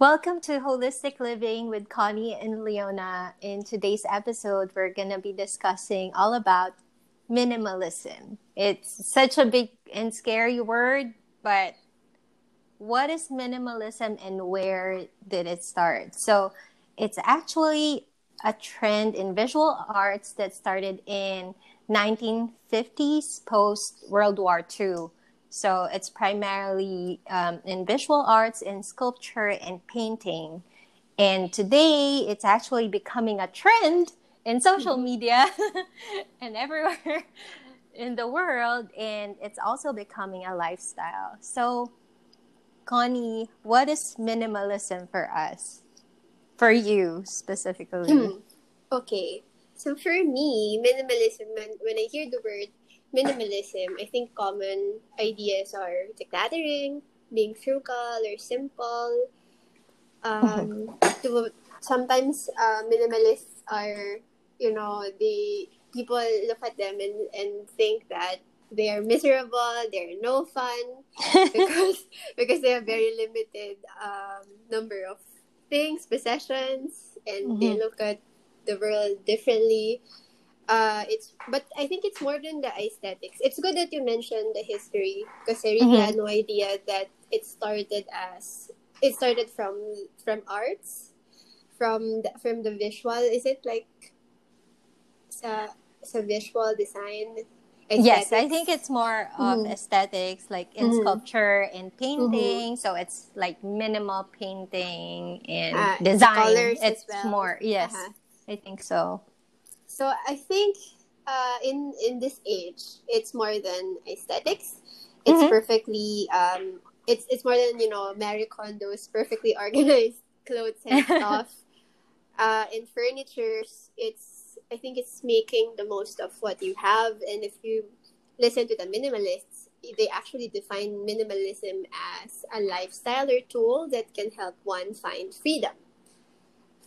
Welcome to Holistic Living with Connie and Leona. In today's episode, we're going to be discussing all about minimalism. It's such a big and scary word, but what is minimalism and where did it start? So, it's actually a trend in visual arts that started in 1950s post World War II. So it's primarily um, in visual arts, in sculpture, and painting. And today, it's actually becoming a trend in social mm-hmm. media and everywhere in the world. And it's also becoming a lifestyle. So, Connie, what is minimalism for us? For you specifically? Hmm. okay. So for me, minimalism, when I hear the word minimalism, I think common ideas are decluttering, being frugal or simple. Um, to, sometimes uh, minimalists are, you know, the people look at them and, and think that they are miserable, they're no fun because because they have very limited um, number of things, possessions, and mm-hmm. they look at the world differently uh, it's but I think it's more than the aesthetics. It's good that you mentioned the history because I really mm-hmm. had no idea that it started as it started from from arts, from the, from the visual. Is it like sa sa visual design? Aesthetics? Yes, I think it's more of mm-hmm. aesthetics, like in mm-hmm. sculpture and painting. Mm-hmm. So it's like minimal painting and uh, design. It's well. more yes, uh-huh. I think so. So I think uh, in in this age, it's more than aesthetics. It's mm-hmm. perfectly um, it's it's more than you know Marie Kondo's perfectly organized clothes and stuff. uh, in furnitures, it's I think it's making the most of what you have, and if you listen to the minimalists, they actually define minimalism as a lifestyle or tool that can help one find freedom.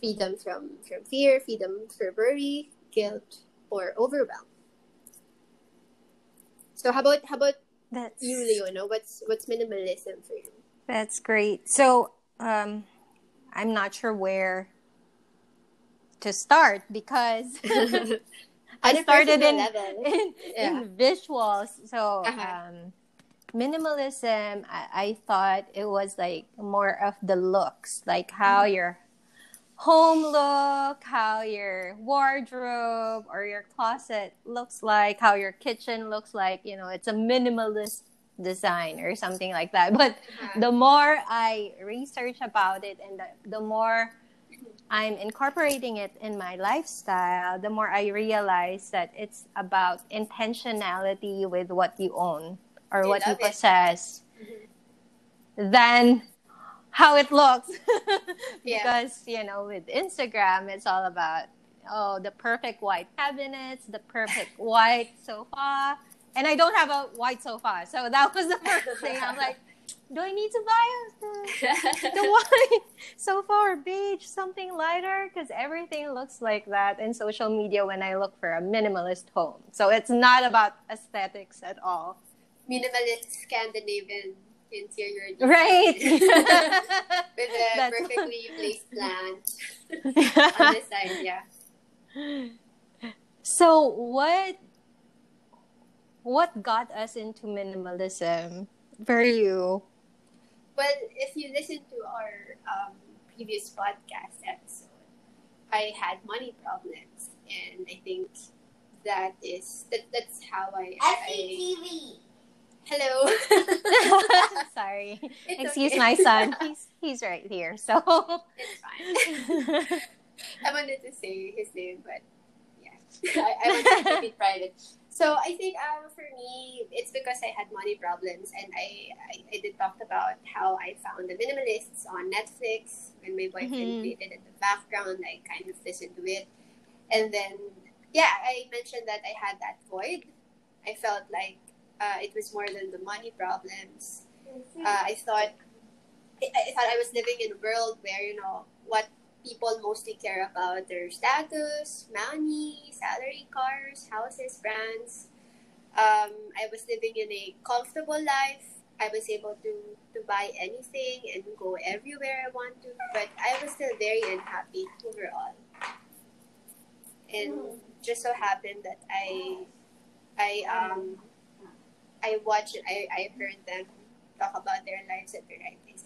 Freedom from, from fear, freedom from worry, guilt, or overwhelm. So how about how about that's, you, Leona? What's what's minimalism for you? That's great. So um, I'm not sure where to start because I started in, in, yeah. in, visuals. So uh-huh. um, minimalism, I, I, thought it was like more of the looks, like how mm-hmm. your home look, how your wardrobe or your closet looks like, how your kitchen looks like. You know, it's a minimalist design or something like that. But uh-huh. the more I research about it and the, the more I'm incorporating it in my lifestyle, the more I realize that it's about intentionality with what you own or I what you possess. Mm-hmm. Then how it looks. Because yeah. you know with instagram it's all about oh the perfect white cabinets the perfect white sofa. And i don't have a white sofa so that was the first thing. I'm like do i need to buy the, the white sofa or beige something lighter? Because everything looks like that in social media when i look for a minimalist home. So it's not about aesthetics at all. Minimalist scandinavian interior design. Right. With a That's perfectly placed plant on the side, yeah. So what what got us into minimalism for you? Well, if you listen to our um, previous podcast episode, I had money problems, and I think that is that, that's how I. I Hello. Sorry. It's Excuse okay. my son. He's he's right here, so it's fine. I wanted to say his name, but yeah, I, I wanted to keep it private. So I think um, for me, it's because I had money problems, and I, I, I did talk about how I found the minimalists on Netflix when my boyfriend mm-hmm. played it in the background. I kind of listened to it, and then yeah, I mentioned that I had that void. I felt like uh, it was more than the money problems. Uh, I thought I, thought I was living in a world where you know what people mostly care about their status, money, salary, cars, houses, brands. Um, I was living in a comfortable life. I was able to to buy anything and go everywhere I want to, but I was still very unhappy overall. And mm. just so happened that I I um I watched I I heard them talk about their lives at the right place.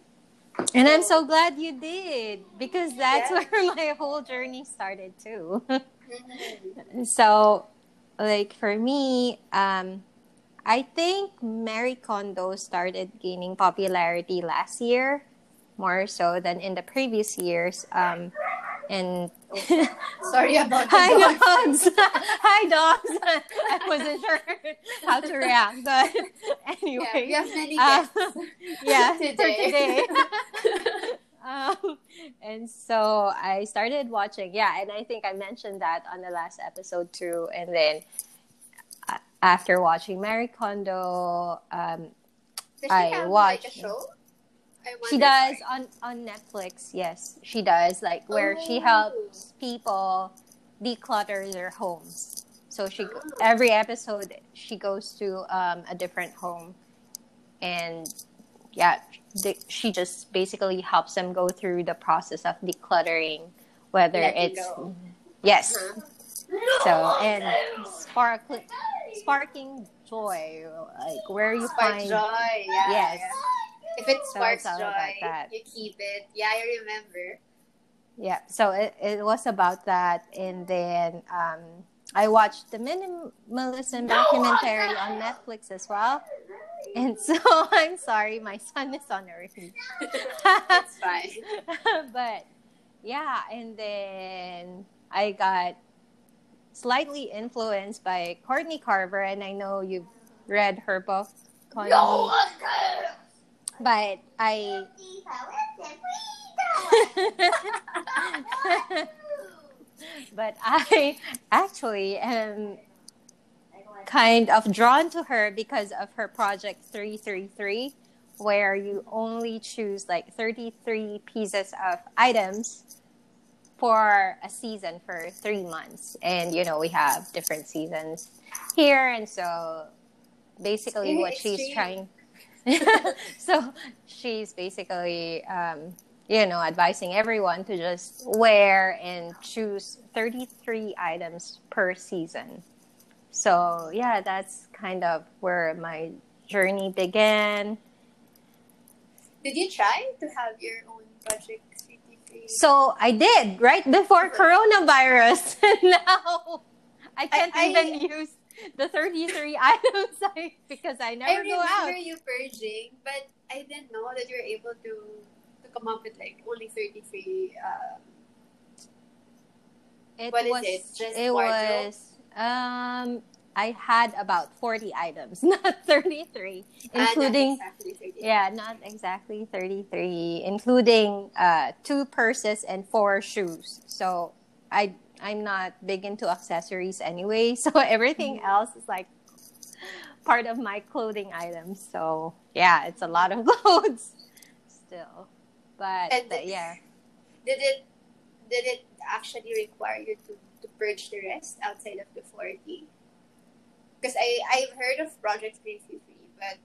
And I'm so glad you did because that's yeah. where my whole journey started too. Mm-hmm. so, like for me, um, I think Marie Kondo started gaining popularity last year more so than in the previous years. Um, and sorry about hi dogs. dogs. hi dogs. I wasn't sure how to react, but anyway, yeah, many um, yeah, today. for today. um, and so I started watching. Yeah, and I think I mentioned that on the last episode too. And then uh, after watching Marie Kondo, um, I watched. Like, a show? She does on on Netflix. Yes, she does. Like where oh. she helps people declutter their homes. So she oh. every episode she goes to um, a different home, and yeah, they, she just basically helps them go through the process of decluttering, whether Let it's yes. Uh-huh. So and spark sparking joy, like where you Spark find joy. Yeah, yes. Yeah if it sparks so joy, you keep it. Yeah, I remember. Yeah, so it, it was about that. And then um, I watched the minimalism documentary on Netflix as well. And so I'm sorry, my son is on a review. It's fine. but yeah, and then I got slightly influenced by Courtney Carver, and I know you've read her book. Courtney. No, but I. but I actually am kind of drawn to her because of her project 333 where you only choose like 33 pieces of items for a season for three months and you know we have different seasons here and so basically what she's trying so she's basically, um, you know, advising everyone to just wear and choose 33 items per season. So, yeah, that's kind of where my journey began. Did you try to have your own project? So I did right before coronavirus. now I can't I, even I, use the 33 items I, because I never I go out. I remember you purging, but I didn't know that you were able to to come up with like only 33 um, it what was, is it? Just it wardrobe? was um I had about 40 items, not 33, including not exactly yeah, not exactly 33, including uh, two purses and four shoes. So I I'm not big into accessories anyway, so everything mm-hmm. else is like part of my clothing items. So yeah, it's a lot of clothes still. But did, yeah. Did it did it actually require you to, to purge the rest outside of the 40? Because I, I've heard of Project 333, but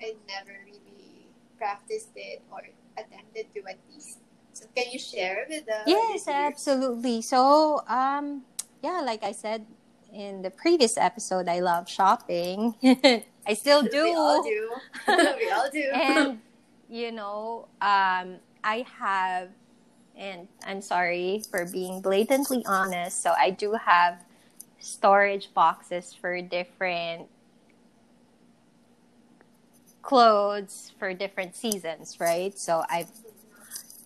I never really practiced it or attempted to at least so can you share with the Yes, absolutely. So, um, yeah, like I said in the previous episode, I love shopping. I still do. we all do. we all do. and you know, um, I have, and I'm sorry for being blatantly honest. So I do have storage boxes for different clothes for different seasons, right? So I've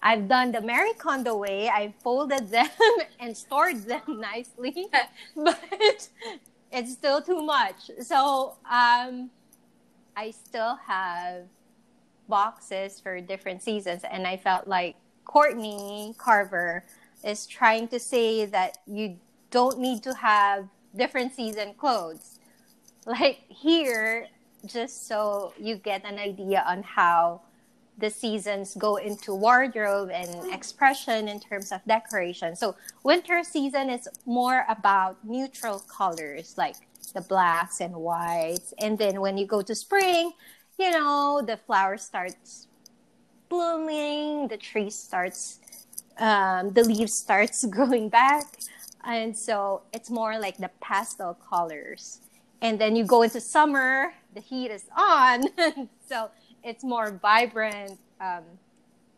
I've done the Marie Kondo way. I folded them and stored them nicely, but it's still too much. So um, I still have boxes for different seasons, and I felt like Courtney Carver is trying to say that you don't need to have different season clothes. Like here, just so you get an idea on how the seasons go into wardrobe and expression in terms of decoration. So winter season is more about neutral colors like the blacks and whites. And then when you go to spring, you know, the flower starts blooming, the tree starts, um, the leaves starts growing back. And so it's more like the pastel colors. And then you go into summer, the heat is on. so it's more vibrant, um,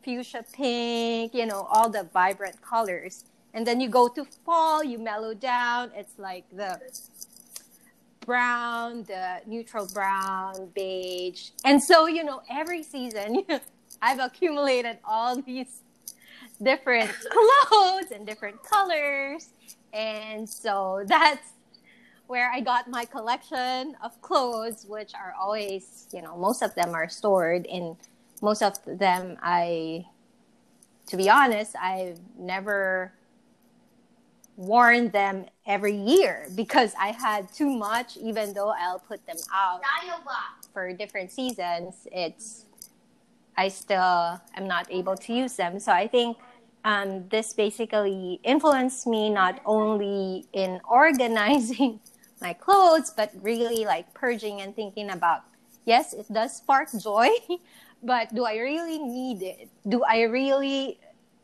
fuchsia pink, you know, all the vibrant colors. And then you go to fall, you mellow down. It's like the brown, the neutral brown, beige. And so, you know, every season I've accumulated all these different clothes and different colors. And so that's where I got my collection of clothes, which are always, you know, most of them are stored in most of them I to be honest, I've never worn them every year because I had too much, even though I'll put them out for different seasons. It's I still am not able to use them. So I think um, this basically influenced me not only in organizing my clothes, but really like purging and thinking about yes, it does spark joy, but do I really need it? Do I really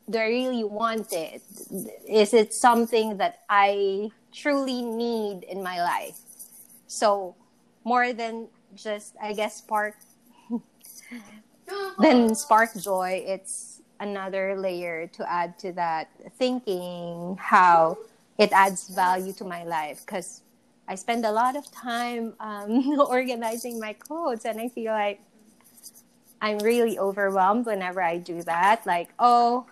do I really want it? Is it something that I truly need in my life? So more than just I guess spark then spark joy, it's another layer to add to that thinking how it adds value to my life because I spend a lot of time um, organizing my clothes and I feel like I'm really overwhelmed whenever I do that. Like, oh,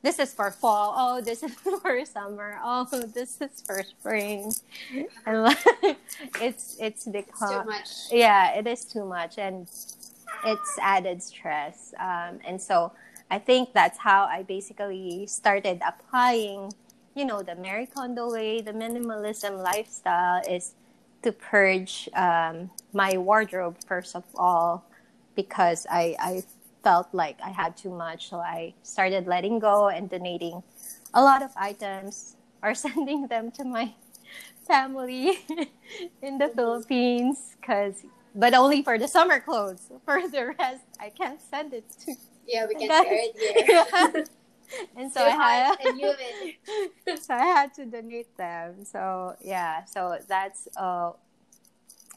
this is for fall. Oh, this is for summer. Oh, this is for spring. And like, it's it's become it's yeah, it is too much, and it's added stress. Um, and so I think that's how I basically started applying, you know, the Marie Kondo way, the minimalism lifestyle is to purge um, my wardrobe first of all, because I, I felt like I had too much. So I started letting go and donating a lot of items or sending them to my family in the Philippines because but only for the summer clothes. For the rest, I can't send it to. Yeah, we can share it here. and so I had so I had to donate them. So yeah, so that's uh,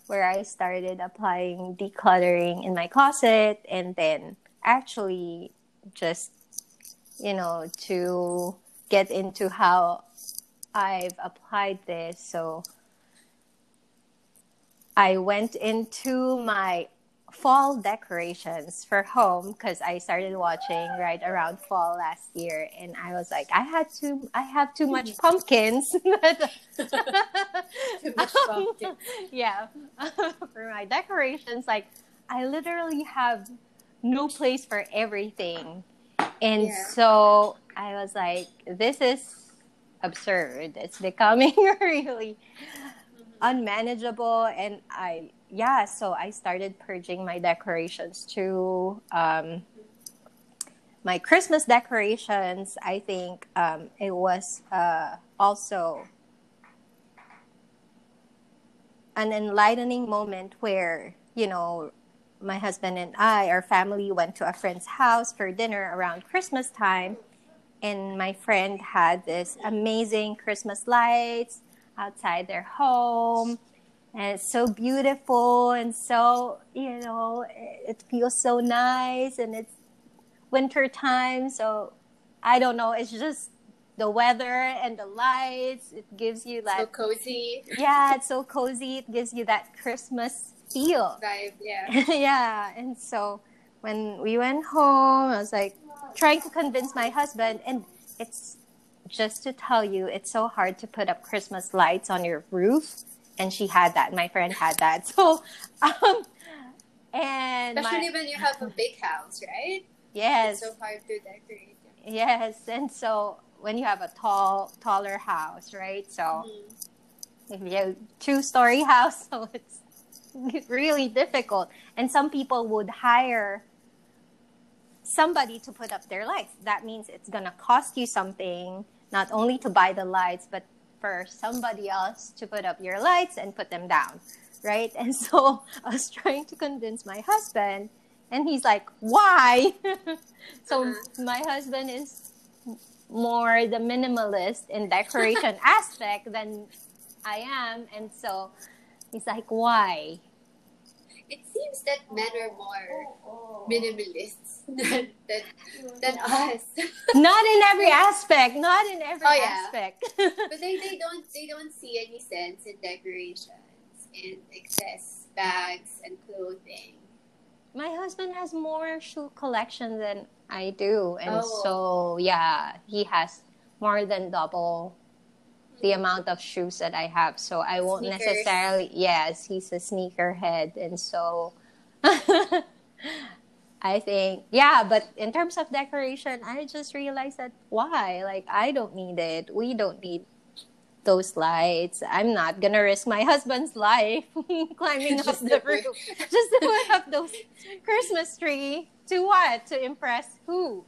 where I started applying decluttering in my closet, and then actually just you know to get into how I've applied this. So I went into my fall decorations for home because I started watching right around fall last year, and I was like, I had too, I have too much pumpkins. too much pumpkins. yeah, for my decorations, like I literally have no place for everything, and yeah. so I was like, this is absurd. It's becoming really mm-hmm. unmanageable and i yeah so i started purging my decorations too um, my christmas decorations. I think um, it was uh, also an enlightening moment where you know my husband and i our family went to a friend's house for dinner around christmas time. And my friend had this amazing christmas lights outside their home and it's so beautiful and so you know it feels so nice and it's winter time so i don't know it's just the weather and the lights it gives you that so cozy. Yeah it's so cozy it gives you that christmas feel. Vibe yeah. Yeah and so when we went home i was like trying to convince my husband and it's just to tell you, it's so hard to put up Christmas lights on your roof. And she had that. My friend had that. So, um, and especially my, when you have a big house, right? Yes. It's so hard to decorate. Yes, and so when you have a tall, taller house, right? So mm-hmm. if you have two-story house, so it's really difficult. And some people would hire somebody to put up their lights. That means it's gonna cost you something not only to buy the lights, but for somebody else to put up your lights and put them down, right? And so I was trying to convince my husband, and he's like, "Why?" so uh-huh. my husband is more the minimalist in decoration aspect than I am, and so he's like, "Why?" It seems that men are more minimalists than, than, us. not in every aspect. Not in every oh, yeah. aspect. but they, they don't they don't see any sense in decorations and excess bags and clothing. My husband has more shoe collection than I do, and oh. so yeah, he has more than double the hmm. amount of shoes that I have. So I won't Sneakers. necessarily. Yes, he's a sneaker head, and so I think yeah. But in terms of decoration, I just realized that why? Like I don't need it. We don't need those lights. I'm not gonna risk my husband's life climbing up the roof just to put up those Christmas tree. To what? To impress who?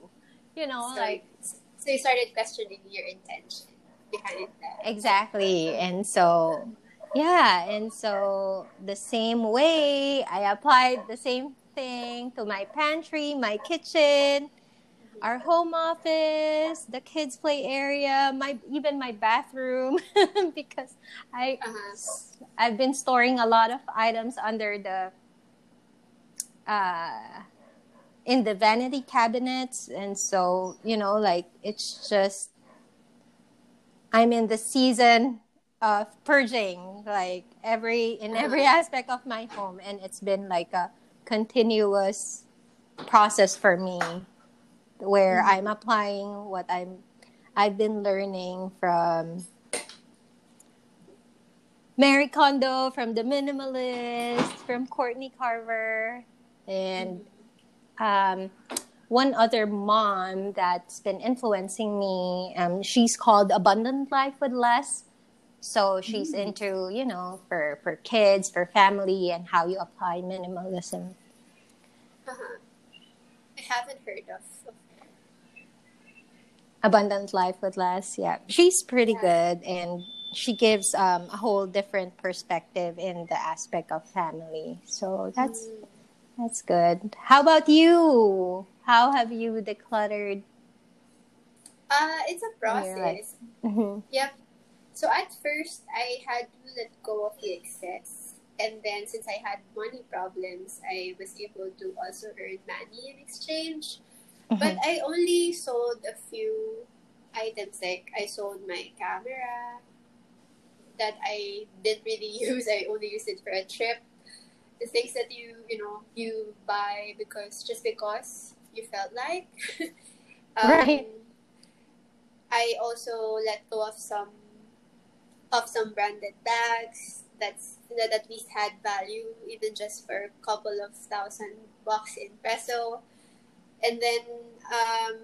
You know, so, like. So you started questioning your intention behind that. Exactly. And so, yeah. And so the same way, I applied the same thing to my pantry, my kitchen, our home office, the kids' play area, my even my bathroom, because I uh-huh. I've been storing a lot of items under the uh, in the vanity cabinets, and so you know, like it's just I'm in the season of purging, like every in every aspect of my home, and it's been like a continuous process for me, where mm-hmm. I'm applying what I'm I've been learning from Marie Kondo, from the minimalist, from Courtney Carver, and um, one other mom that's been influencing me. Um, she's called Abundant Life with Less. So she's mm. into, you know, for, for kids, for family, and how you apply minimalism. Uh-huh. I haven't heard of, Abundant Life with Less. Yeah, she's pretty yeah. good, and she gives um, a whole different perspective in the aspect of family. So that's mm. that's good. How about you? How have you decluttered? Uh, it's a process. Mm-hmm. Yep. So at first, I had to let go of the excess. And then, since I had money problems, I was able to also earn money in exchange. Mm-hmm. But I only sold a few items. Like, I sold my camera that I didn't really use. I only used it for a trip. The things that you, you know, you buy because just because you felt like. um, right. I also let go of some of some branded bags that's that at least had value, even just for a couple of thousand bucks in peso. And then um,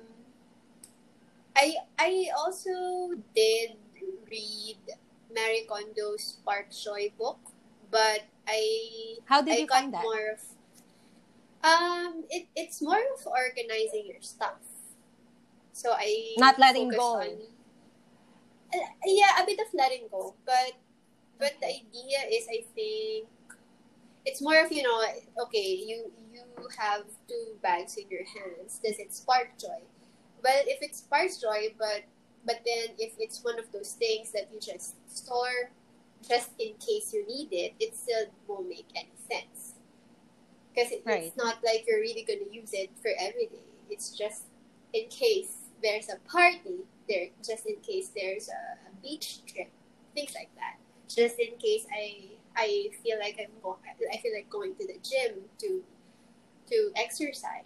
I I also did read Marie Kondo's Spark Joy book, but I how did I you find that? More of, um, it, it's more of organizing your stuff. So I not letting go. On, uh, yeah, a bit of letting go, but but the idea is, I think, it's more of you know, okay, you you have two bags in your hands. Does it spark joy? Well, if it sparks joy, but but then if it's one of those things that you just store just in case you need it, it still won't make any sense because it, right. it's not like you're really going to use it for every day. It's just in case there's a party, there just in case there's a, a beach trip, things like that. Just in case I I feel like I'm going, I feel like going to the gym to to exercise.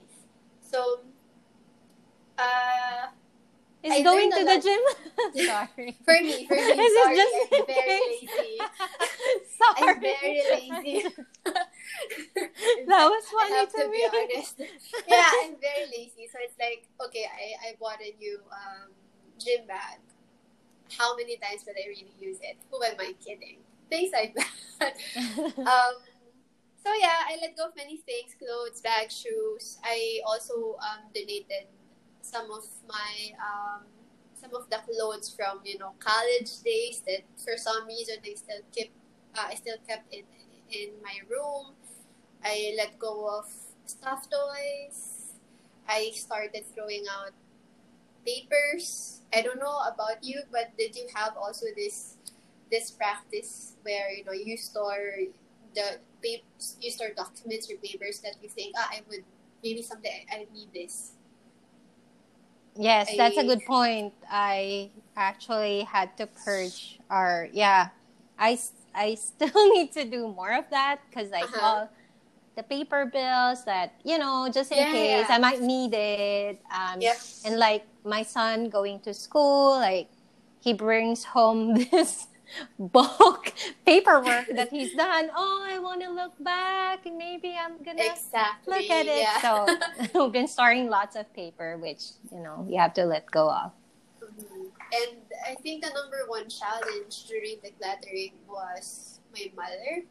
So, uh, is I going to the gym? sorry. For me, for me, Is sorry. Just I'm very lazy. sorry. I'm very lazy. that was funny I have to, to be honest. Yeah, I'm very lazy. So it's like, okay, I, I bought a new um, gym bag. How many times will I really use it? Who am I kidding? Things like that. um, so yeah, I let go of many things: clothes, bags, shoes. I also um, donated some of my um, some of the clothes from you know college days that for some reason I still keep uh, I still kept in in my room. I let go of stuffed toys. I started throwing out papers. I don't know about you, but did you have also this this practice where you know you store the papers, you store documents or papers that you think ah I would maybe someday I, I need this. Yes, I, that's a good point. I actually had to purge our yeah. I I still need to do more of that because I uh-huh. all the paper bills that you know just in yeah, case yeah. I might need it. Um. And like my son going to school, like he brings home this bulk paperwork that he's done. Oh, I want to look back maybe I'm gonna exactly, look at it. Yeah. So we've been storing lots of paper, which you know you have to let go of. Mm-hmm. And I think the number one challenge during the decluttering was my mother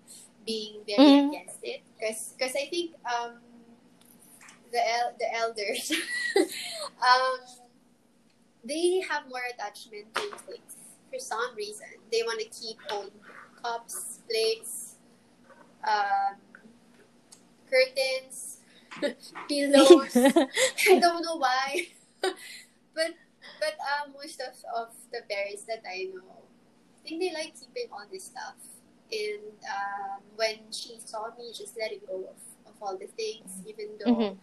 being very mm-hmm. against it, because because I think um the el- the elders um they have more attachment to things for some reason. They want to keep old cups, plates, um, curtains, pillows. I don't know why. but but um, most of, of the parents that I know, I think they like keeping all this stuff. And um, when she saw me just letting go of, of all the things, even though mm-hmm.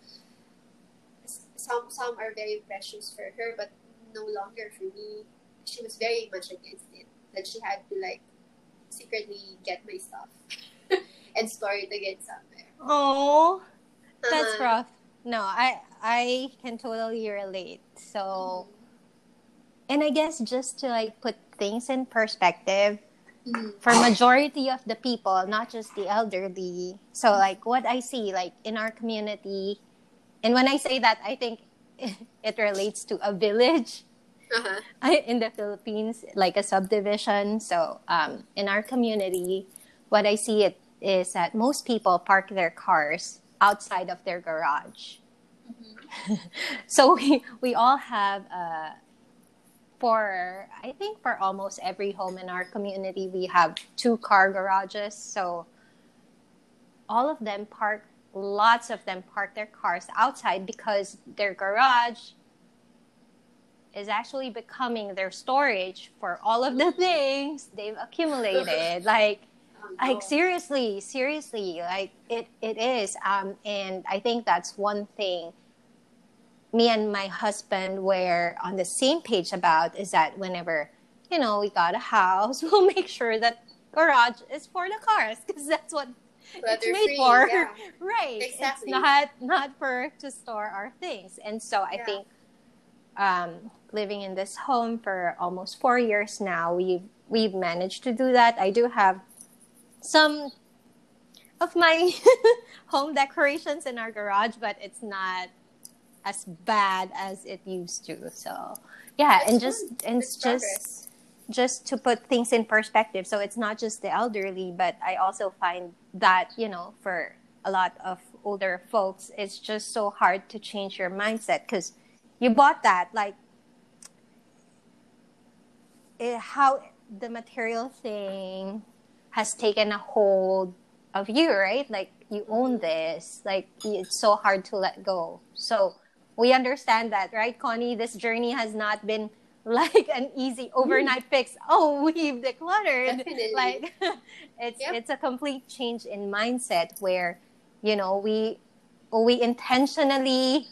some some are very precious for her, but no longer for me she was very much against it. That she had to like secretly get my stuff and store it again somewhere. Oh, that's uh-huh. rough. No, I I can totally relate. So, mm-hmm. and I guess just to like put things in perspective. For majority of the people, not just the elderly. So, like what I see, like in our community, and when I say that, I think it relates to a village uh-huh. in the Philippines, like a subdivision. So um, in our community, what I see it is that most people park their cars outside of their garage. Mm-hmm. so we we all have uh, for I think for almost every home in our community we have two car garages. So all of them park lots of them park their cars outside because their garage is actually becoming their storage for all of the things they've accumulated. like, like seriously, seriously, like it, it is. Um, and I think that's one thing me and my husband were on the same page about is that whenever, you know, we got a house, we'll make sure that garage is for the cars because that's what it's made free, for. Yeah. right. Exactly. It's not not for to store our things. And so I yeah. think um, living in this home for almost four years now. We've we've managed to do that. I do have some of my home decorations in our garage, but it's not as bad as it used to. So yeah, and just and it's just just to put things in perspective. So it's not just the elderly, but I also find that you know for a lot of older folks, it's just so hard to change your mindset because you bought that like it, how the material thing has taken a hold of you, right? Like you own this, like it's so hard to let go. So we understand that, right, Connie? This journey has not been like an easy overnight mm. fix. Oh, we've decluttered. Definitely. Like it's yep. it's a complete change in mindset where, you know, we we intentionally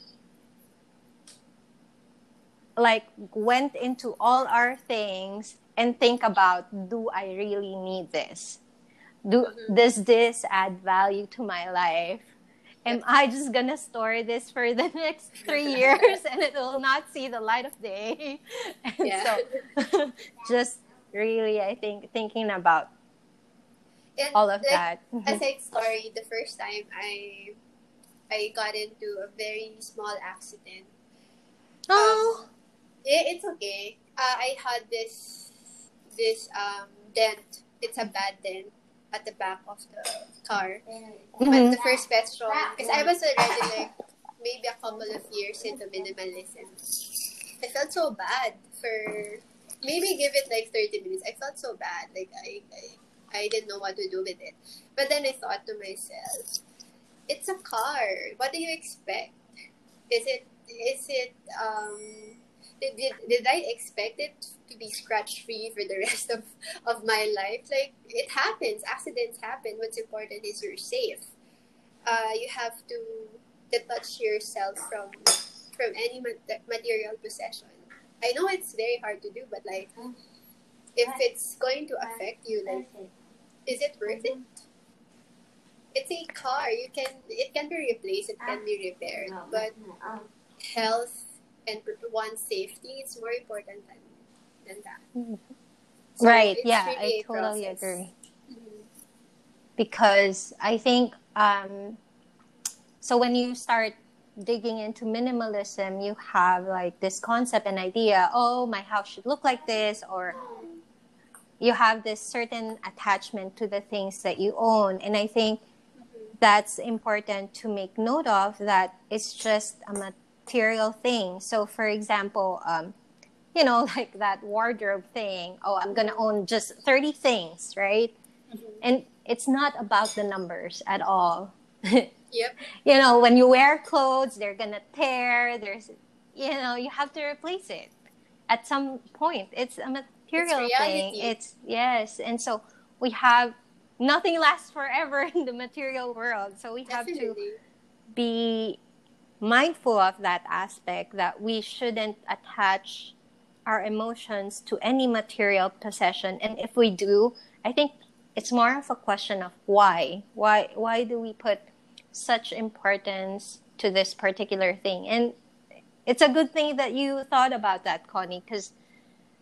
like went into all our things and think about do I really need this? Do mm-hmm. does this add value to my life? Am I just gonna store this for the next three years and it will not see the light of day? And yeah. so just really I think thinking about and all of like, that. As I story, the first time I I got into a very small accident. Oh. Um, it, it's okay. Uh, I had this this um dent. It's a bad dent at the back of the car. Mm-hmm. But the first petrol, because I was already like maybe a couple of years into minimalism. I felt so bad for maybe give it like 30 minutes. I felt so bad. Like I, I, I didn't know what to do with it. But then I thought to myself, it's a car. What do you expect? Is it is it um did, did, did I expect it to be scratch free for the rest of, of my life? Like it happens, accidents happen. What's important is you're safe. Uh, you have to detach yourself from from any material possession. I know it's very hard to do, but like if it's going to affect you, like is it worth it? Mm-hmm. It's a car. You can it can be replaced. It can ah. be repaired, but um. health and one's safety is more important than than that. Mm-hmm. So right. Yeah, really I totally process. agree. Mm-hmm. Because I think um, so when you start digging into minimalism, you have like this concept and idea. Oh, my house should look like this, or you have this certain attachment to the things that you own, and I think that's important to make note of that it's just a material thing. So, for example, um, you know, like that wardrobe thing. Oh, I'm gonna own just 30 things, right? Mm-hmm. And it's not about the numbers at all. yep. You know, when you wear clothes, they're gonna tear. There's, you know, you have to replace it at some point. It's a material it's thing. It's yes, and so we have nothing lasts forever in the material world. So we Definitely. have to be mindful of that aspect that we shouldn't attach our emotions to any material possession. And if we do, I think it's more of a question of why. Why why do we put such importance to this particular thing? And it's a good thing that you thought about that, Connie, because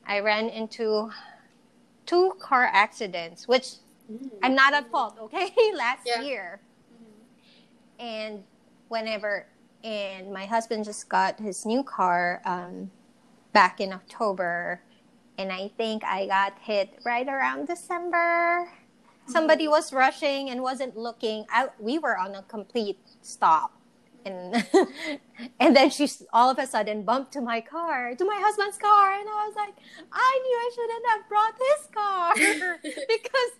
I ran into two car accidents, which Mm-hmm. I'm not at fault, okay? Last yeah. year. Mm-hmm. And whenever, and my husband just got his new car um, back in October. And I think I got hit right around December. Mm-hmm. Somebody was rushing and wasn't looking. I, we were on a complete stop and and then she all of a sudden bumped to my car to my husband's car and i was like i knew i shouldn't have brought his car because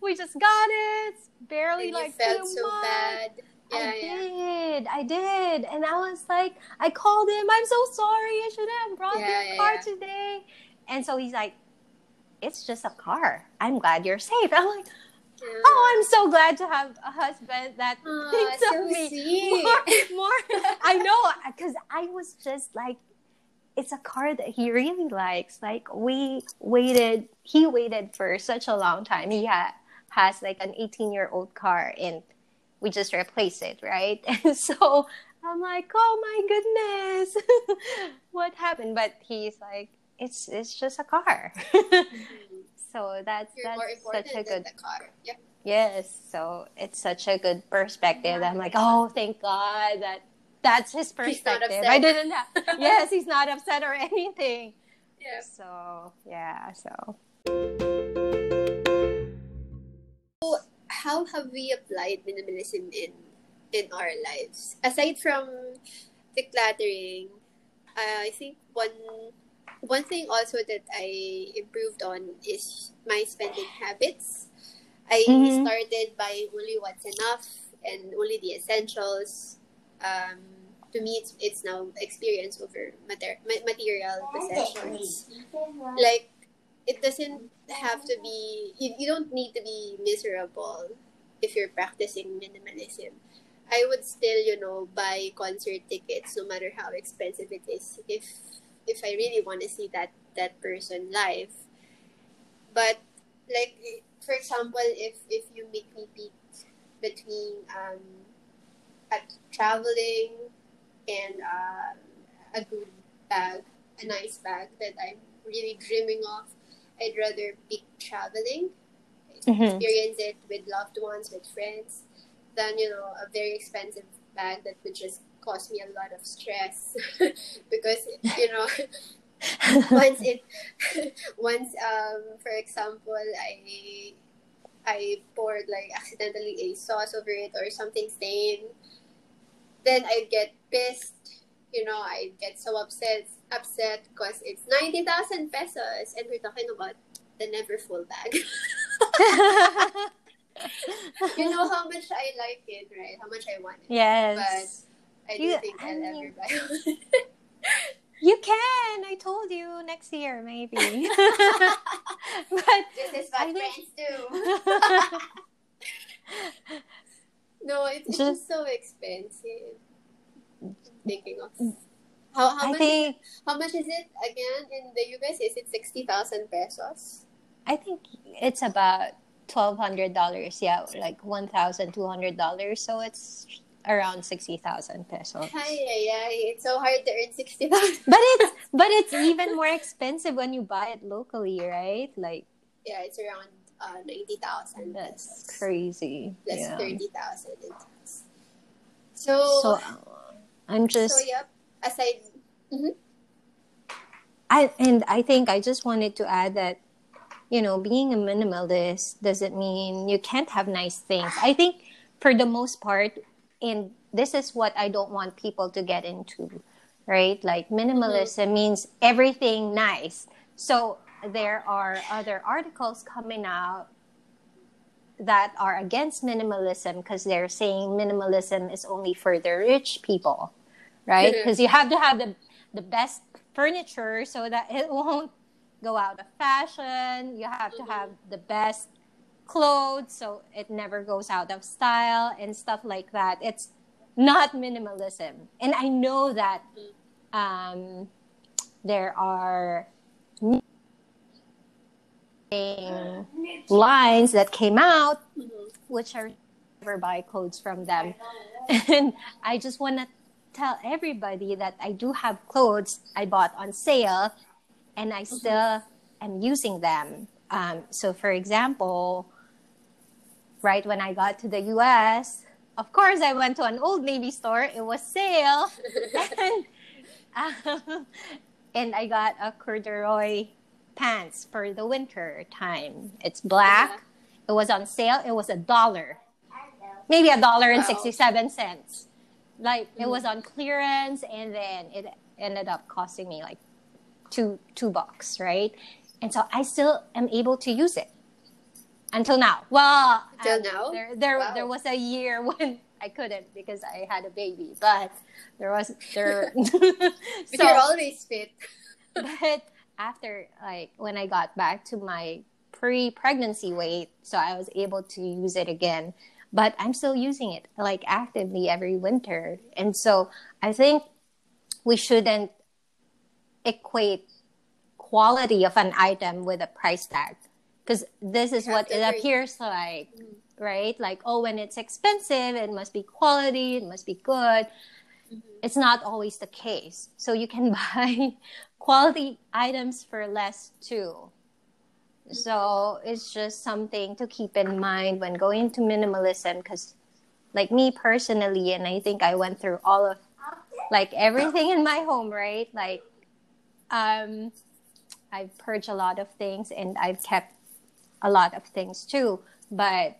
we just got it barely and like felt so months. bad yeah, I yeah. did. I did. And I was like, I called him. I'm so sorry. I shouldn't have brought yeah, your car today. And so he's like, it's just a car. I'm glad you're safe. I'm like, Oh, I'm so glad to have a husband that oh, thinks so of me sweet. more. more. I know because I was just like, it's a car that he really likes. Like we waited, he waited for such a long time. He ha- has like an 18 year old car, and we just replace it, right? And so I'm like, oh my goodness, what happened? But he's like, it's it's just a car. Mm-hmm. So that's You're that's such a good car. Yep. Yes. So it's such a good perspective. I'm like, oh, thank God that that's his perspective. I didn't have. yes, he's not upset or anything. Yeah. So yeah. So. How have we applied minimalism in in our lives aside from decluttering? Uh, I think one one thing also that I improved on is my spending habits. I mm-hmm. started buying only what's enough and only the essentials. Um, to me, it's, it's now experience over mater- material possessions. Like, it doesn't have to be, you, you don't need to be miserable if you're practicing minimalism. I would still, you know, buy concert tickets no matter how expensive it is if if I really want to see that that person live. But like for example, if if you make me pick between um, at traveling and uh, a good bag, a nice bag that I'm really dreaming of, I'd rather be traveling, mm-hmm. experience it with loved ones, with friends, than you know a very expensive bag that would just cause me a lot of stress because you know once it once um for example I I poured like accidentally a sauce over it or something stained then I get pissed you know I get so upset upset because it's 90,000 pesos and we're talking about the Neverfull bag. you know how much I like it, right? How much I want it. Yes. But I don't think I will ever buy one. You can. I told you next year, maybe. but this is what friends do. no, it's, it's just, just so expensive. Thinking of mm. How, how much think, is, how much is it again in the US? Is it sixty thousand pesos? I think it's about twelve hundred dollars. Yeah, like one thousand two hundred dollars. So it's around 60,000 pesos. Ay, ay, ay. It's so hard to earn 60,000. but it's but it's even more expensive when you buy it locally, right? Like Yeah, it's around uh, 90,000. That's pesos. crazy. That's yeah. 30,000. So So uh, I'm just So yep, aside mm-hmm. I and I think I just wanted to add that you know, being a minimalist doesn't mean you can't have nice things. I think for the most part, and this is what I don't want people to get into, right? Like minimalism mm-hmm. means everything nice. So there are other articles coming out that are against minimalism because they're saying minimalism is only for the rich people, right? Because mm-hmm. you have to have the the best furniture so that it won't go out of fashion. You have mm-hmm. to have the best clothes so it never goes out of style and stuff like that. It's not minimalism. And I know that um, there are lines that came out which are never buy clothes from them. And I just want to tell everybody that I do have clothes I bought on sale and I still am using them. Um, so, for example, right when I got to the US, of course, I went to an Old Navy store. It was sale. and, um, and I got a corduroy pants for the winter time. It's black. Yeah. It was on sale. It was a dollar. Maybe a dollar and 67 cents. Like mm-hmm. it was on clearance and then it ended up costing me like two two bucks, right? And so I still am able to use it until now. Well, until now, there there, wow. there was a year when I couldn't because I had a baby, but there was there. so, you're always fit. but after like when I got back to my pre-pregnancy weight, so I was able to use it again. But I'm still using it like actively every winter, and so I think we shouldn't equate quality of an item with a price tag because this is what it appears like mm-hmm. right like oh when it's expensive it must be quality it must be good mm-hmm. it's not always the case so you can buy quality items for less too. So it's just something to keep in mind when going to minimalism because like me personally and i think i went through all of like everything in my home right? Like um i've purged a lot of things and i've kept a lot of things too but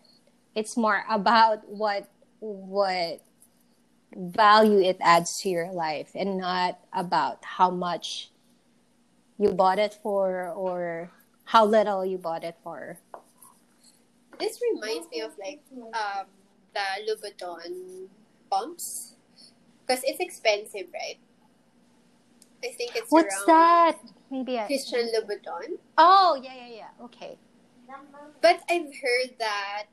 it's more about what what value it adds to your life and not about how much you bought it for or how little you bought it for. This reminds me of like um the Louboutin pumps. Because it's expensive right? I think it's what's that? Maybe a Christian Louboutin. Oh yeah yeah yeah. Okay. But I've heard that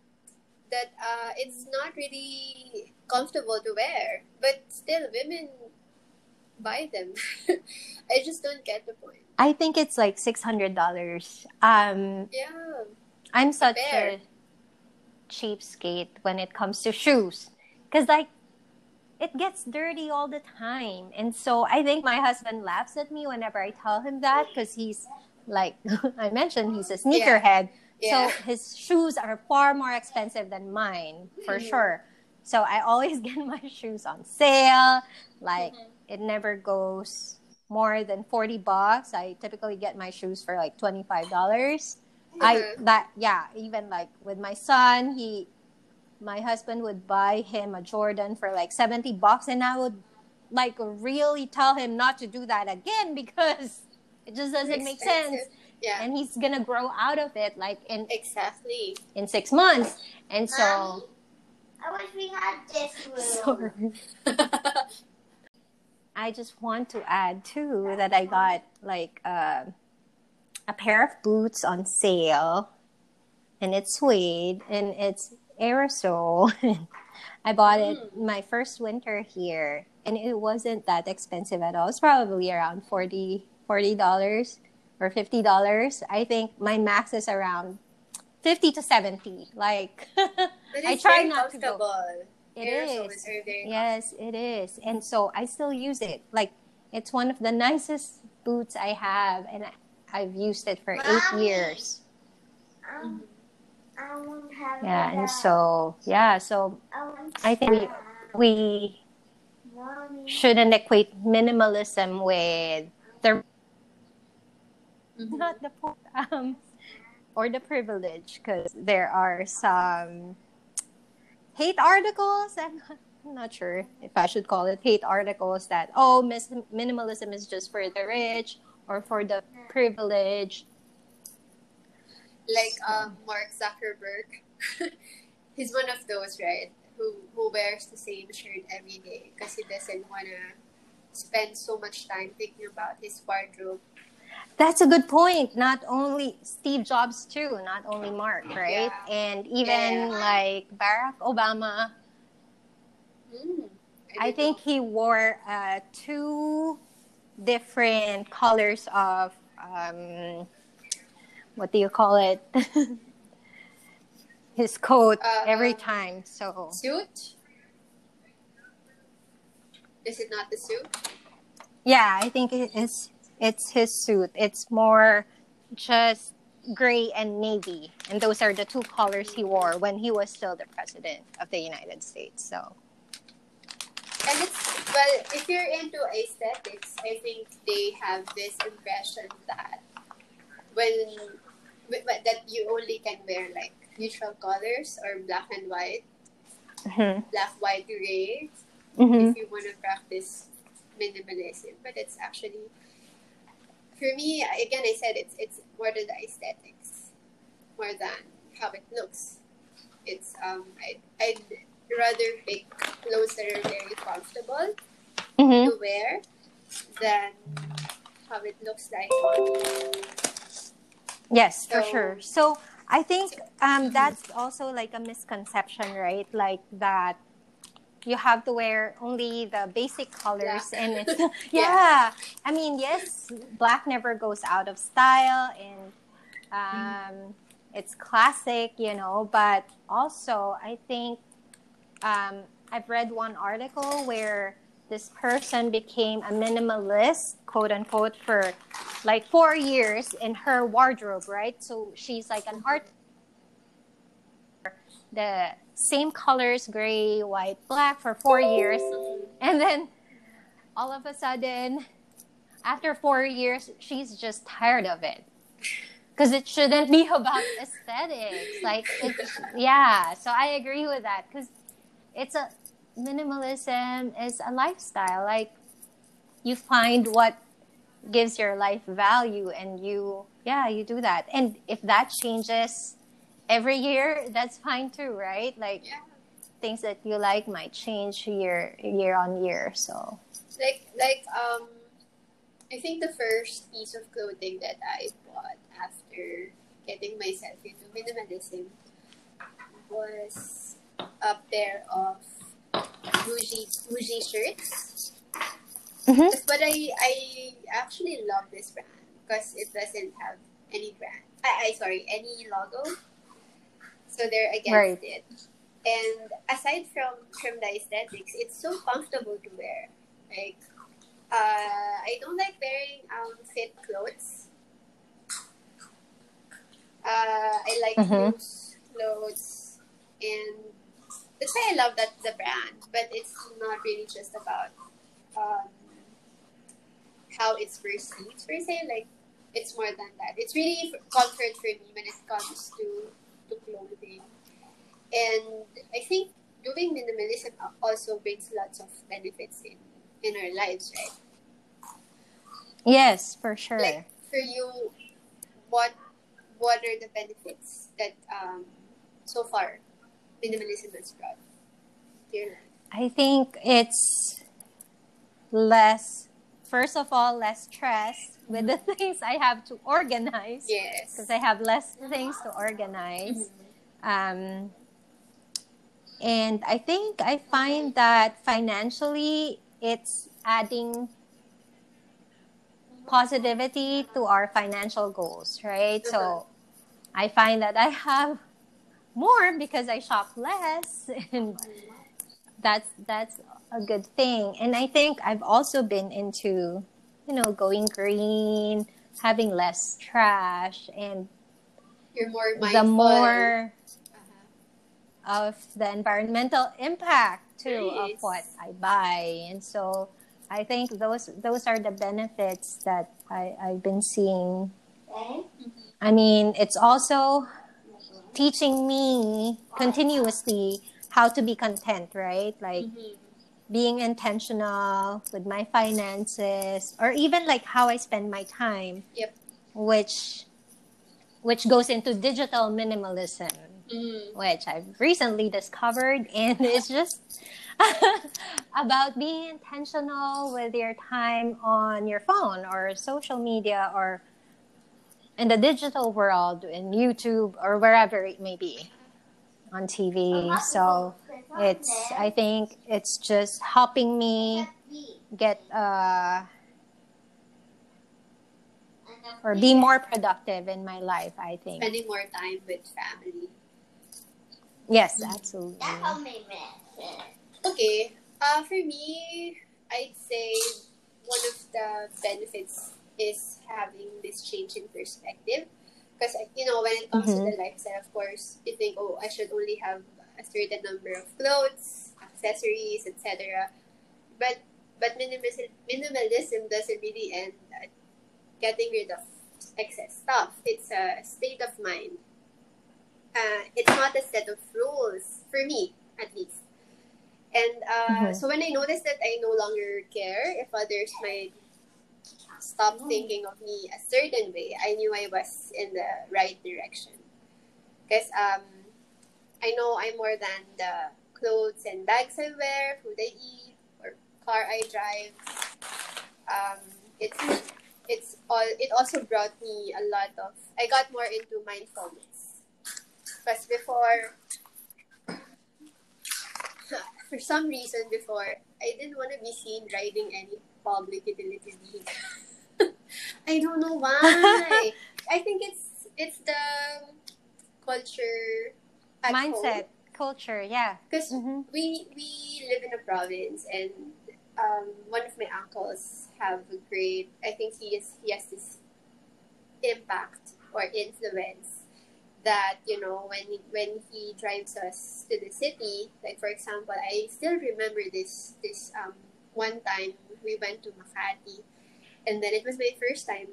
that uh, it's not really comfortable to wear, but still women buy them. I just don't get the point. I think it's like six hundred dollars. Um, yeah, I'm such a, a cheapskate when it comes to shoes, because like it gets dirty all the time, and so I think my husband laughs at me whenever I tell him that because he's like I mentioned, he's a sneakerhead. Yeah. Yeah. So his shoes are far more expensive than mine, for mm-hmm. sure. So I always get my shoes on sale. Like mm-hmm. it never goes more than 40 bucks. I typically get my shoes for like $25. dollars mm-hmm. I that yeah, even like with my son, he my husband would buy him a Jordan for like 70 bucks and I would like really tell him not to do that again because it just doesn't make sense. Yeah. And he's gonna grow out of it like in exactly in six months. And so Mommy, I wish we had this room. I just want to add too that I got like uh, a pair of boots on sale, and it's suede and it's aerosol. I bought it my first winter here, and it wasn't that expensive at all. It's probably around 40 dollars or fifty dollars. I think my max is around fifty to seventy. Like I try not to go. It is. Yes, it is. And so I still use it. Like it's one of the nicest boots I have and I, I've used it for 8 years. Um, have Yeah, and so yeah, so I, I think we we Mommy. shouldn't equate minimalism with the Mhm. not the um or the privilege because there are some hate articles i'm not, sure if i should call it hate articles that oh mis- minimalism is just for the rich or for the privileged like um, Mark Zuckerberg. He's one of those, right? Who who wears the same shirt every day because he doesn't want to spend so much time thinking about his wardrobe. That's a good point not only steve jobs too not only mark right Yeah. and even Yeah. like barack obama Mm, I think he wore uh, two different colors of um, what do you call it? His coat Uh, every um, time. So suit. Is it not the suit? yeah, I think it is. It's his suit. It's more just gray and navy, and those are the two colors he wore when he was still the president of the United States. So And it's well, if you're into aesthetics, I think they have this impression that when that you only can wear like neutral colors or black and white, mhm. black, white, gray, Mhm. if you want to practice minimalism. But it's actually for me again. I said it's it's more than the aesthetics, more than how it looks. It's um I I'd rather pick clothes that are very comfortable Mhm. to wear than how it looks like on Yes, for sure. So I think um, that's also like a misconception, right? Like that you have to wear only the basic colors, Black. and it's yeah. I mean, yes, black never goes out of style, and um, it's classic, you know. But also, I think um, I've read one article where this person became a minimalist, quote unquote, for like four years in her wardrobe, right? So she's like an art. The same colors, gray, white, black, for four years. And then all of a sudden, after four years, she's just tired of it. Because it shouldn't be about aesthetics. Like, yeah. So I agree with that. Because it's a minimalism is a lifestyle. Like, you find what gives your life value and you yeah you do that and if that changes every year that's fine too right like Yeah. things that you like might change year year on year so like like um I think the first piece of clothing that I bought after getting myself into minimalism was a pair of Muji Muji shirts. Mhm. But I I actually love this brand because it doesn't have any brand. I, I sorry any logo. So they're against Right. it. And aside from from the aesthetics, it's so comfortable to wear. Like uh, I don't like wearing um, fit clothes. Uh, I like Mhm. loose clothes, and that's why I love that the brand. But it's not really just about um, how it's perceived per se. Like it's more than that. It's really comfort for me when it comes to to clothing, and I think doing minimalism also brings lots of benefits in in our lives, right? Yes, for sure. Like for you, what what are the benefits that um, so far minimalism has brought to your life? I think it's less. First of all, less stress with the things I have to organize. Yes. Because I have less things to organize. Um, and I think I find that financially, it's adding positivity to our financial goals, right? So I find that I have more because I shop less and that's that's a good thing. And I think I've also been into, you know, going green, having less trash and you're more mindful. the more uh-huh. of the environmental impact too of what I buy. And so I think those those are the benefits that I, I've been seeing. Mm-hmm. I mean, it's also teaching me continuously how to be content, right? Like mm-hmm. Being intentional with my finances or even like how I spend my time. Yep. Which which goes into digital minimalism, mm. which I've recently discovered and it's just about being intentional with your time on your phone or social media or in the digital world, in YouTube or wherever it may be on TV. So it's, I think it's just helping me get, uh, or be more productive in my life, I think. Spending more time with family. Yes, absolutely. Okay. Uh, for me, I'd say one of the benefits is having this change in perspective. Because, you know, when it comes mm-hmm. to the lifestyle, of course, you think, oh, I should only have a certain number of clothes, accessories, etc. But but minimalism, minimalism doesn't really end at getting rid of excess stuff. It's a state of mind. Uh, it's not a set of rules, for me at least. And uh, mm-hmm. so when I noticed that I no longer care if others might stop oh. thinking of me a certain way, I knew I was in the right direction. Because um, I know I'm more than the clothes and bags I wear, food I eat, or car I drive. Um, it's it's all. It also brought me a lot of. I got more into mindfulness. Because before, for some reason before, I didn't want to be seen riding any public utility vehicle. I don't know why. I think it's it's the culture mindset home. culture yeah because mm-hmm. we we live in a province and um, one of my uncles have a great i think he is he has this impact or influence that you know when he, when he drives us to the city like for example i still remember this this um one time we went to makati and then it was my first time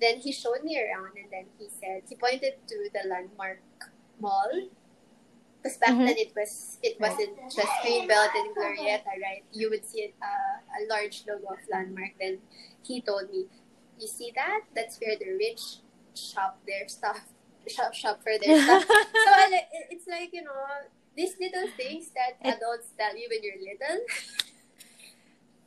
then he showed me around and then he said he pointed to the landmark mall because back mm-hmm. then it was it wasn't just Greenbelt and Glorietta, right? You would see uh, a large logo of Landmark. Then he told me, "You see that? That's where the rich shop their stuff shop shop for their stuff. so it's like you know these little things that adults tell you when you're little.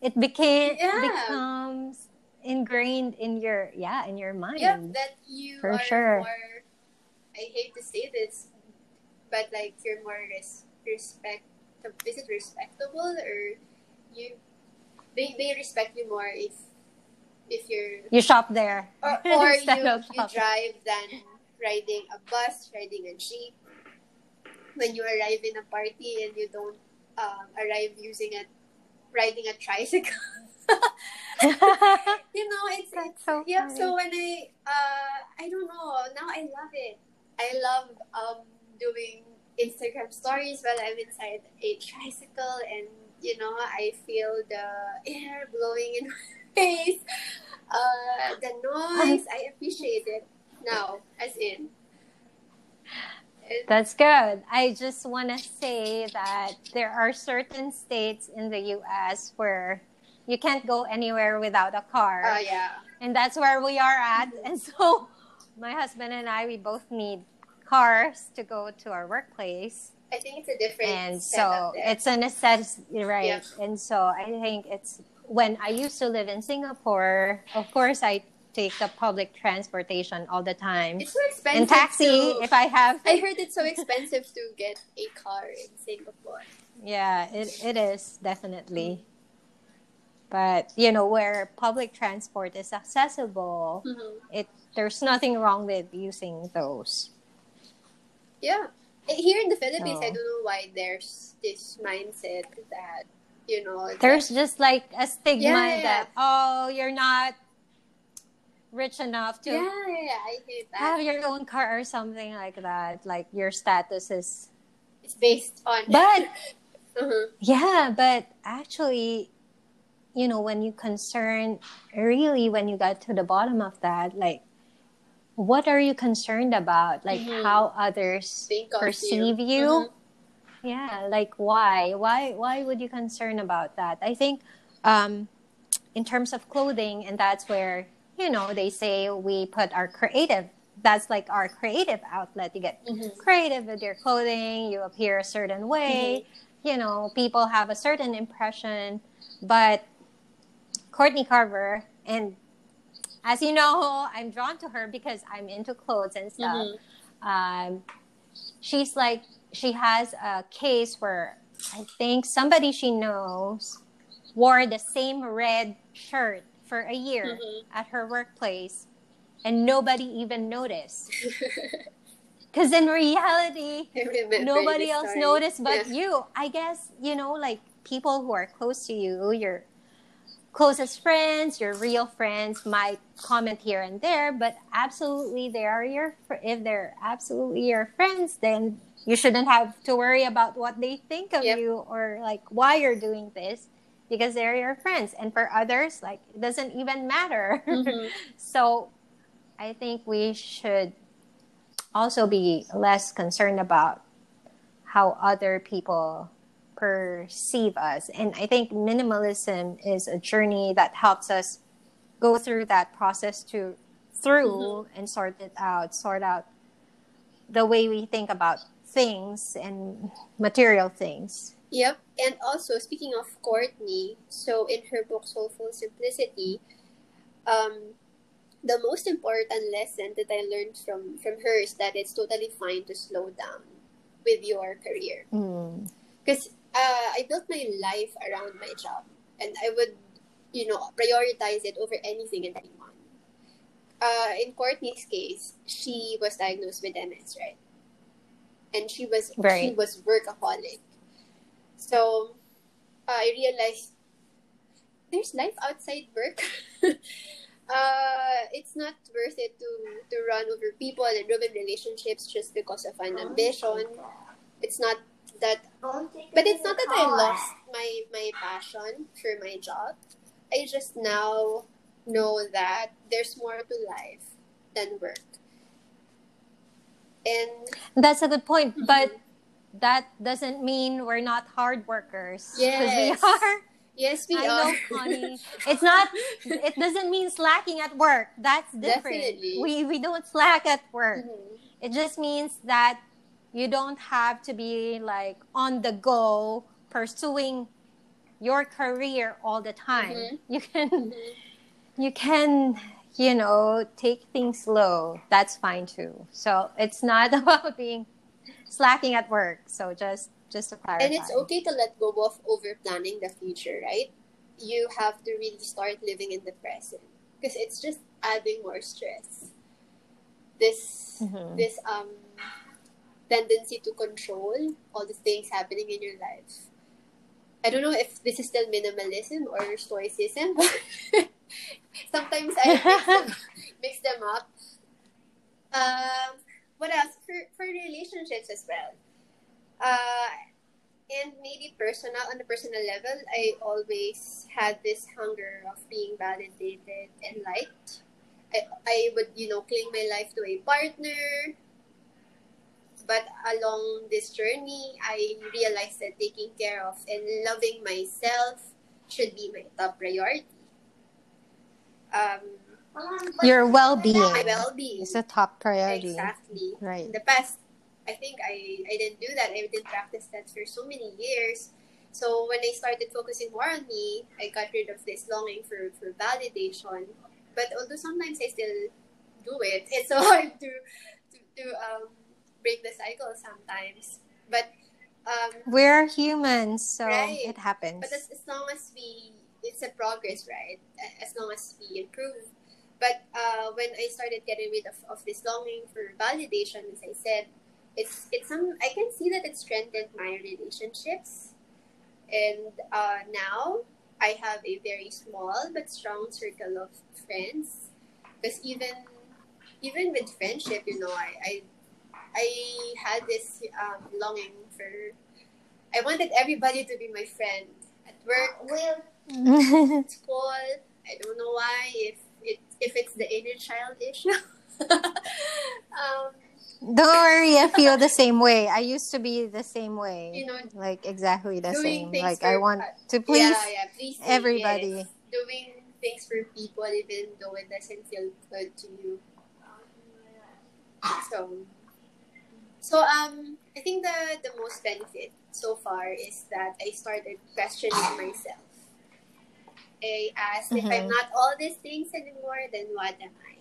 it became yeah. becomes ingrained in your yeah in your mind. Yeah, that you for sure. More, I hate to say this, but like you're more res- respect. Is it respectable or you? They, they respect you more if if you're you shop there or, or you, you drive than riding a bus, riding a jeep. When you arrive in a party and you don't um, arrive using a riding a tricycle. you know, it's, it's so yeah. So when I uh, I don't know. Now I love it. I love um doing Instagram stories while I'm inside a tricycle, and you know I feel the air blowing in my face. Uh, the noise, I appreciate it now, as in. That's good. I just want to say that there are certain states in the U.S. where you can't go anywhere without a car. Oh, yeah. And that's where we are at. And so my husband and I, we both need cars to go to our workplace. I think it's a different and so it's a necessity, right? Yeah. And so I think it's when I used to live in Singapore. Of course, I take the public transportation all the time. It's so expensive. And taxi, to, if I have. I heard it's so expensive to get a car in Singapore. Yeah, it, it is definitely. But you know where public transport is accessible, mm-hmm. it there's nothing wrong with using those. Yeah, here in the Philippines, I don't know why there's this mindset that you know. There's that, just like a stigma yeah, yeah. that oh, you're not rich enough to yeah, yeah, I hate that. have your own car or something like that. Like your status is it's based on but uh-huh. yeah, but actually, you know, when you concern really when you got to the bottom of that, like what are you concerned about? Like mm-hmm. how others perceive you? you? Mm-hmm. Yeah, like why? Why why would you concern about that? I think um in terms of clothing and that's where you know, they say we put our creative, that's like our creative outlet. You get mm-hmm. creative with your clothing, you appear a certain way, mm-hmm. you know, people have a certain impression. But Courtney Carver, and as you know, I'm drawn to her because I'm into clothes and stuff. Mm-hmm. Um, she's like, she has a case where I think somebody she knows wore the same red shirt for a year mm-hmm. at her workplace and nobody even noticed. Because in reality, nobody else story. noticed but yeah. you. I guess, you know, like people who are close to you, your closest friends, your real friends might comment here and there, but absolutely they are your, if they're absolutely your friends, then you shouldn't have to worry about what they think of yep. you or like why you're doing this because they're your friends and for others like it doesn't even matter mm-hmm. so i think we should also be less concerned about how other people perceive us and i think minimalism is a journey that helps us go through that process to through mm-hmm. and sort it out sort out the way we think about things and material things Yep. And also, speaking of Courtney, so in her book Soulful Simplicity, um, the most important lesson that I learned from from her is that it's totally fine to slow down with your career. Because mm. uh, I built my life around my job, and I would, you know, prioritize it over anything and anyone. Uh, in Courtney's case, she was diagnosed with MS, right? And she was right. she was workaholic so I realized there's life outside work. uh, it's not worth it to, to run over people and ruin relationships just because of an ambition. It's not that, but it's not that I lost my, my passion for my job. I just now know that there's more to life than work. And that's a good point. Mm-hmm. But that doesn't mean we're not hard workers. Yes. we are. Yes, we I are. know, Connie. It's not. It doesn't mean slacking at work. That's different. Definitely. We we don't slack at work. Mm-hmm. It just means that you don't have to be like on the go pursuing your career all the time. Mm-hmm. You can. Mm-hmm. You can you know take things slow that's fine too so it's not about being slacking at work. So just just to clarify. And it's okay to let go of over planning the future, right? You have to really start living in the present because it's just adding more stress. This mm-hmm. this um tendency to control all the things happening in your life. I don't know if this is still minimalism or stoicism. Sometimes I mix them, mix them up. Um, what else? For for relationships as well. Uh and maybe personal on the personal level i always had this hunger of being validated and liked. I, I would you know cling my life to a partner. But along this journey, I realized that taking care of and loving myself should be my top priority. Um, Your well-being. My well-being is a top priority. Exactly. Right. In the past, I think I, I didn't do that. I didn't practice that for so many years. So when I started focusing more on me, I got rid of this longing for, for validation. But although sometimes I still do it, it's so hard to to, to um, break the cycle sometimes. But um, we're humans, so right. it happens. But as, as long as we, it's a progress, right? As long as we improve. But uh, when I started getting rid of, of this longing for validation, as I said, it's it's some I can see that it strengthened my relationships and uh, now I have a very small but strong circle of friends. Because even even with friendship, you know, I I, I had this um, longing for. I wanted everybody to be my friend at work, at school. I don't know why. If if it's the inner child issue. um, don't worry, I feel the same way. I used to be the same way. You know, like exactly the same. Like for, I want to please, yeah, yeah, please everybody. Yes. Doing things for people even though it doesn't feel good to you. So, so um, I think the the most benefit so far is that I started questioning myself. I asked mm-hmm. if I'm mm-hmm. not all these things anymore, then what am I?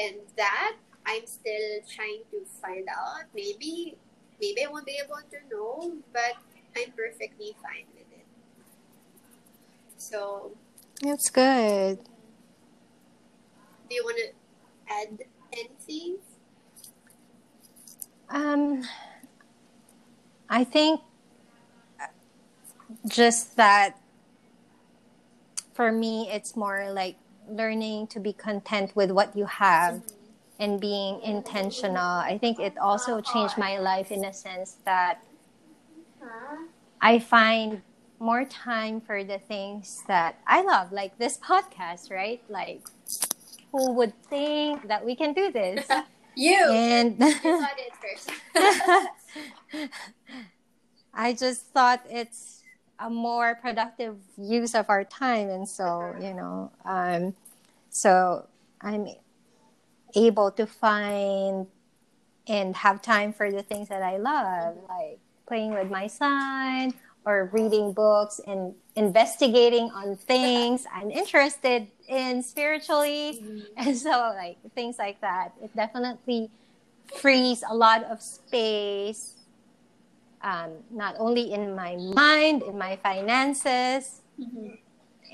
And that I'm still trying to find out. Maybe maybe I won't be able to know, but I'm perfectly fine with it. So that's good. Do you want to add anything? Um, I think just that for me, it's more like learning to be content with what you have. And being intentional. I think it also changed my life in a sense that I find more time for the things that I love, like this podcast, right? Like, who would think that we can do this? you. And you it first. I just thought it's a more productive use of our time, and so you know, um, so I'm able to find and have time for the things that I love, like playing with my son or reading books and investigating on things I'm interested in spiritually. Mm-hmm. And so, like, things like that. It definitely frees a lot of space, um, not only in my mind, in my finances, mm-hmm.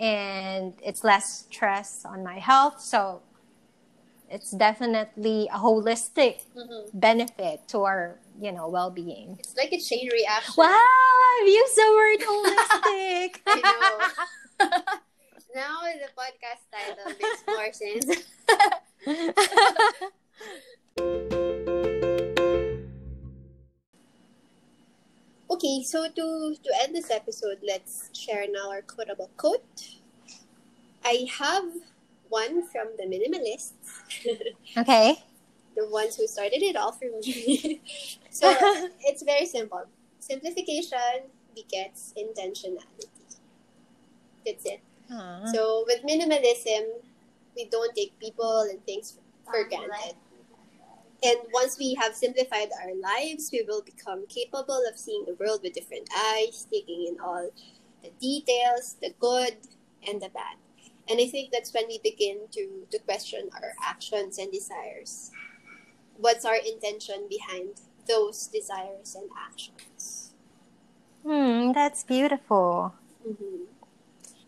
and it's less stress on my health. So, it's definitely a holistic mm-hmm. benefit to our you know well-being it's like a chain reaction wow i've used the word holistic i know now the podcast title makes more sense okay so to to end this episode let's share now our quotable quote i have one from the minimalists. okay. The ones who started it all for me. so it's very simple. Simplification begets intentionality. That's it. Aww. So with minimalism, we don't take people and things for granted. And once we have simplified our lives, we will become capable of seeing the world with different eyes, taking in all the details, the good and the bad. And I think that's when we begin to, to question our actions and desires. What's our intention behind those desires and actions? Hmm, that's beautiful. Mm-hmm.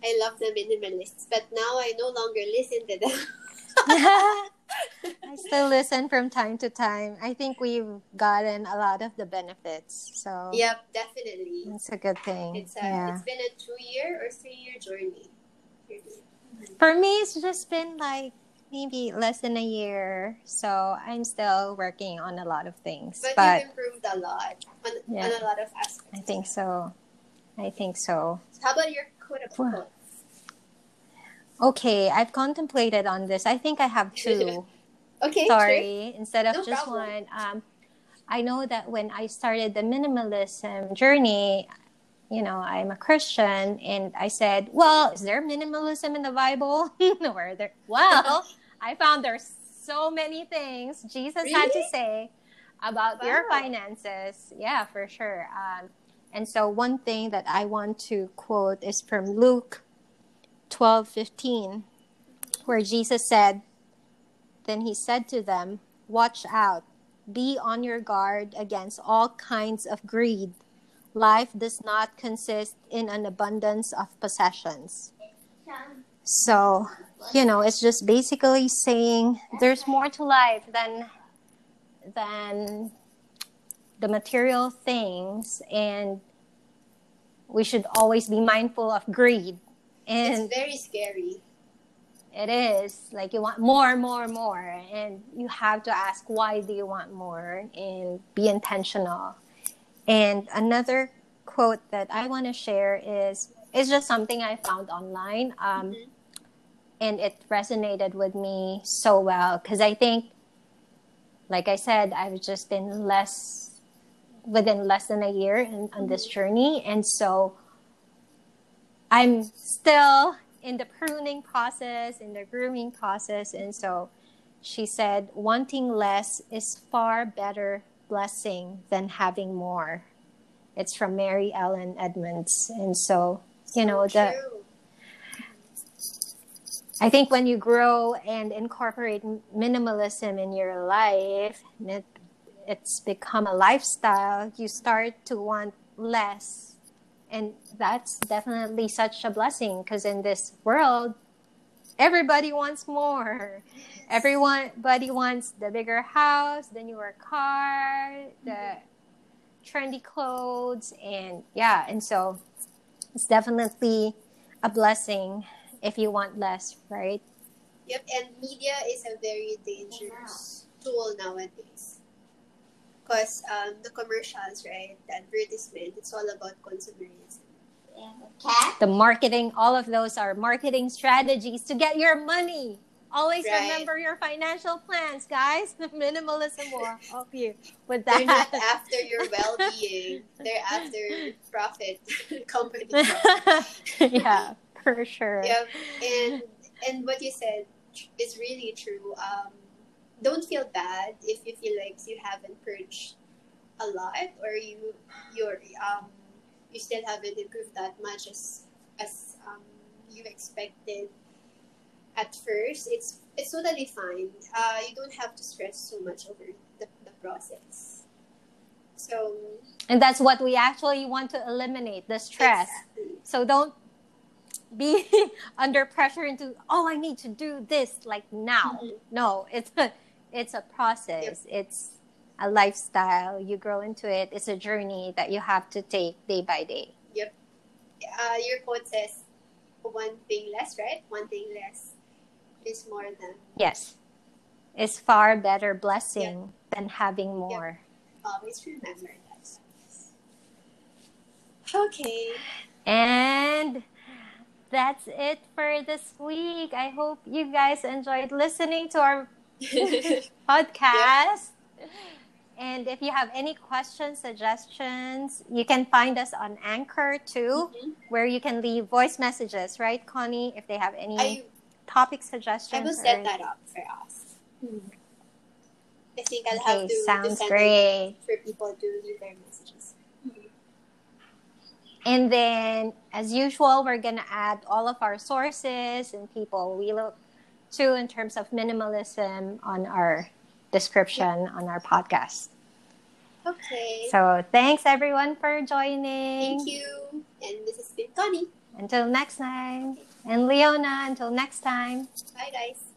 I love the minimalists, but now I no longer listen to them. I still listen from time to time. I think we've gotten a lot of the benefits. So Yep, definitely. It's a good thing. It's a, yeah. it's been a two year or three year journey. For me, it's just been like maybe less than a year. So I'm still working on a lot of things. But, but you've improved a lot on, yeah, on, a lot of aspects. I think so. I think so. how about your quote Okay, I've contemplated on this. I think I have two. okay. Sorry, sure. instead of no just problem. one. Um, I know that when I started the minimalism journey, you know, I'm a Christian, and I said, "Well, is there minimalism in the Bible?" or there? Well, I found there's so many things Jesus really? had to say about wow. your finances. Yeah, for sure. Um, and so, one thing that I want to quote is from Luke 12 15, where Jesus said, Then he said to them, Watch out, be on your guard against all kinds of greed. Life does not consist in an abundance of possessions. So, you know, it's just basically saying there's more to life than than the material things and we should always be mindful of greed and it's very scary. It is. Like you want more more more. And you have to ask why do you want more? And be intentional. And another quote that i want to share is it's just something i found online um, mm-hmm. and it resonated with me so well. Because i think like i said i've just been less within less than a year in, on this mm-hmm. journey. And so i'm still in the pruning process, in the grooming process. And so she said, wanting less is far better blessing than having more. It's from Mary Ellen Edmunds. And so, you so know, the I think when you grow and incorporate minimalism in your life, it, it's become a lifestyle, you start to want less and that's definitely such a blessing because in this world everybody wants more. Everybody wants the bigger house the newer car the trendy clothes and yeah and so it's definitely a blessing if you want less right? Yep and media is a very dangerous tool nowadays because um, the commercials, right, the advertisement, it's all about consumerism. The marketing, all of those are marketing strategies to get your money. Always right. remember your financial plans, guys. Minimalism will help you with that. They're not after your well-being; they're after profit, company. yeah, for sure. Yeah, and and what you said is really true. Um, don't feel bad if you feel like you haven't purged a lot or you you're um you still haven't improved that much as as um, you expected at first. It's it's totally fine. Uh, you don't have to stress so much over the, the process. So and that's what we actually want to eliminate the stress. Exactly. so don't be under pressure into oh i need to do this like now. Mm-hmm. no it's it's a process. Yep. It's a lifestyle. You grow into it. It's a journey that you have to take day by day. Yep. Uh, your quote says, one thing less, right? One thing less is more than. Yes. It's far better blessing yep. than having more. Yep. Always remember that. Okay. And that's it for this week. I hope you guys enjoyed listening to our podcast. Yep. And if you have any questions, suggestions, you can find us on Anchor too, mm-hmm. where you can leave voice messages, right, Connie? If they have any I, topic suggestions. I will set that up for us. Hmm. I think I'll okay, have to. Sounds great. For people to leave their messages. And then, as usual, we're going to add all of our sources and people we look too in terms of minimalism on our description on our podcast. Okay. So thanks everyone for joining. Thank you. And this has been Tony. Until next time. And Leona, until next time. Bye guys.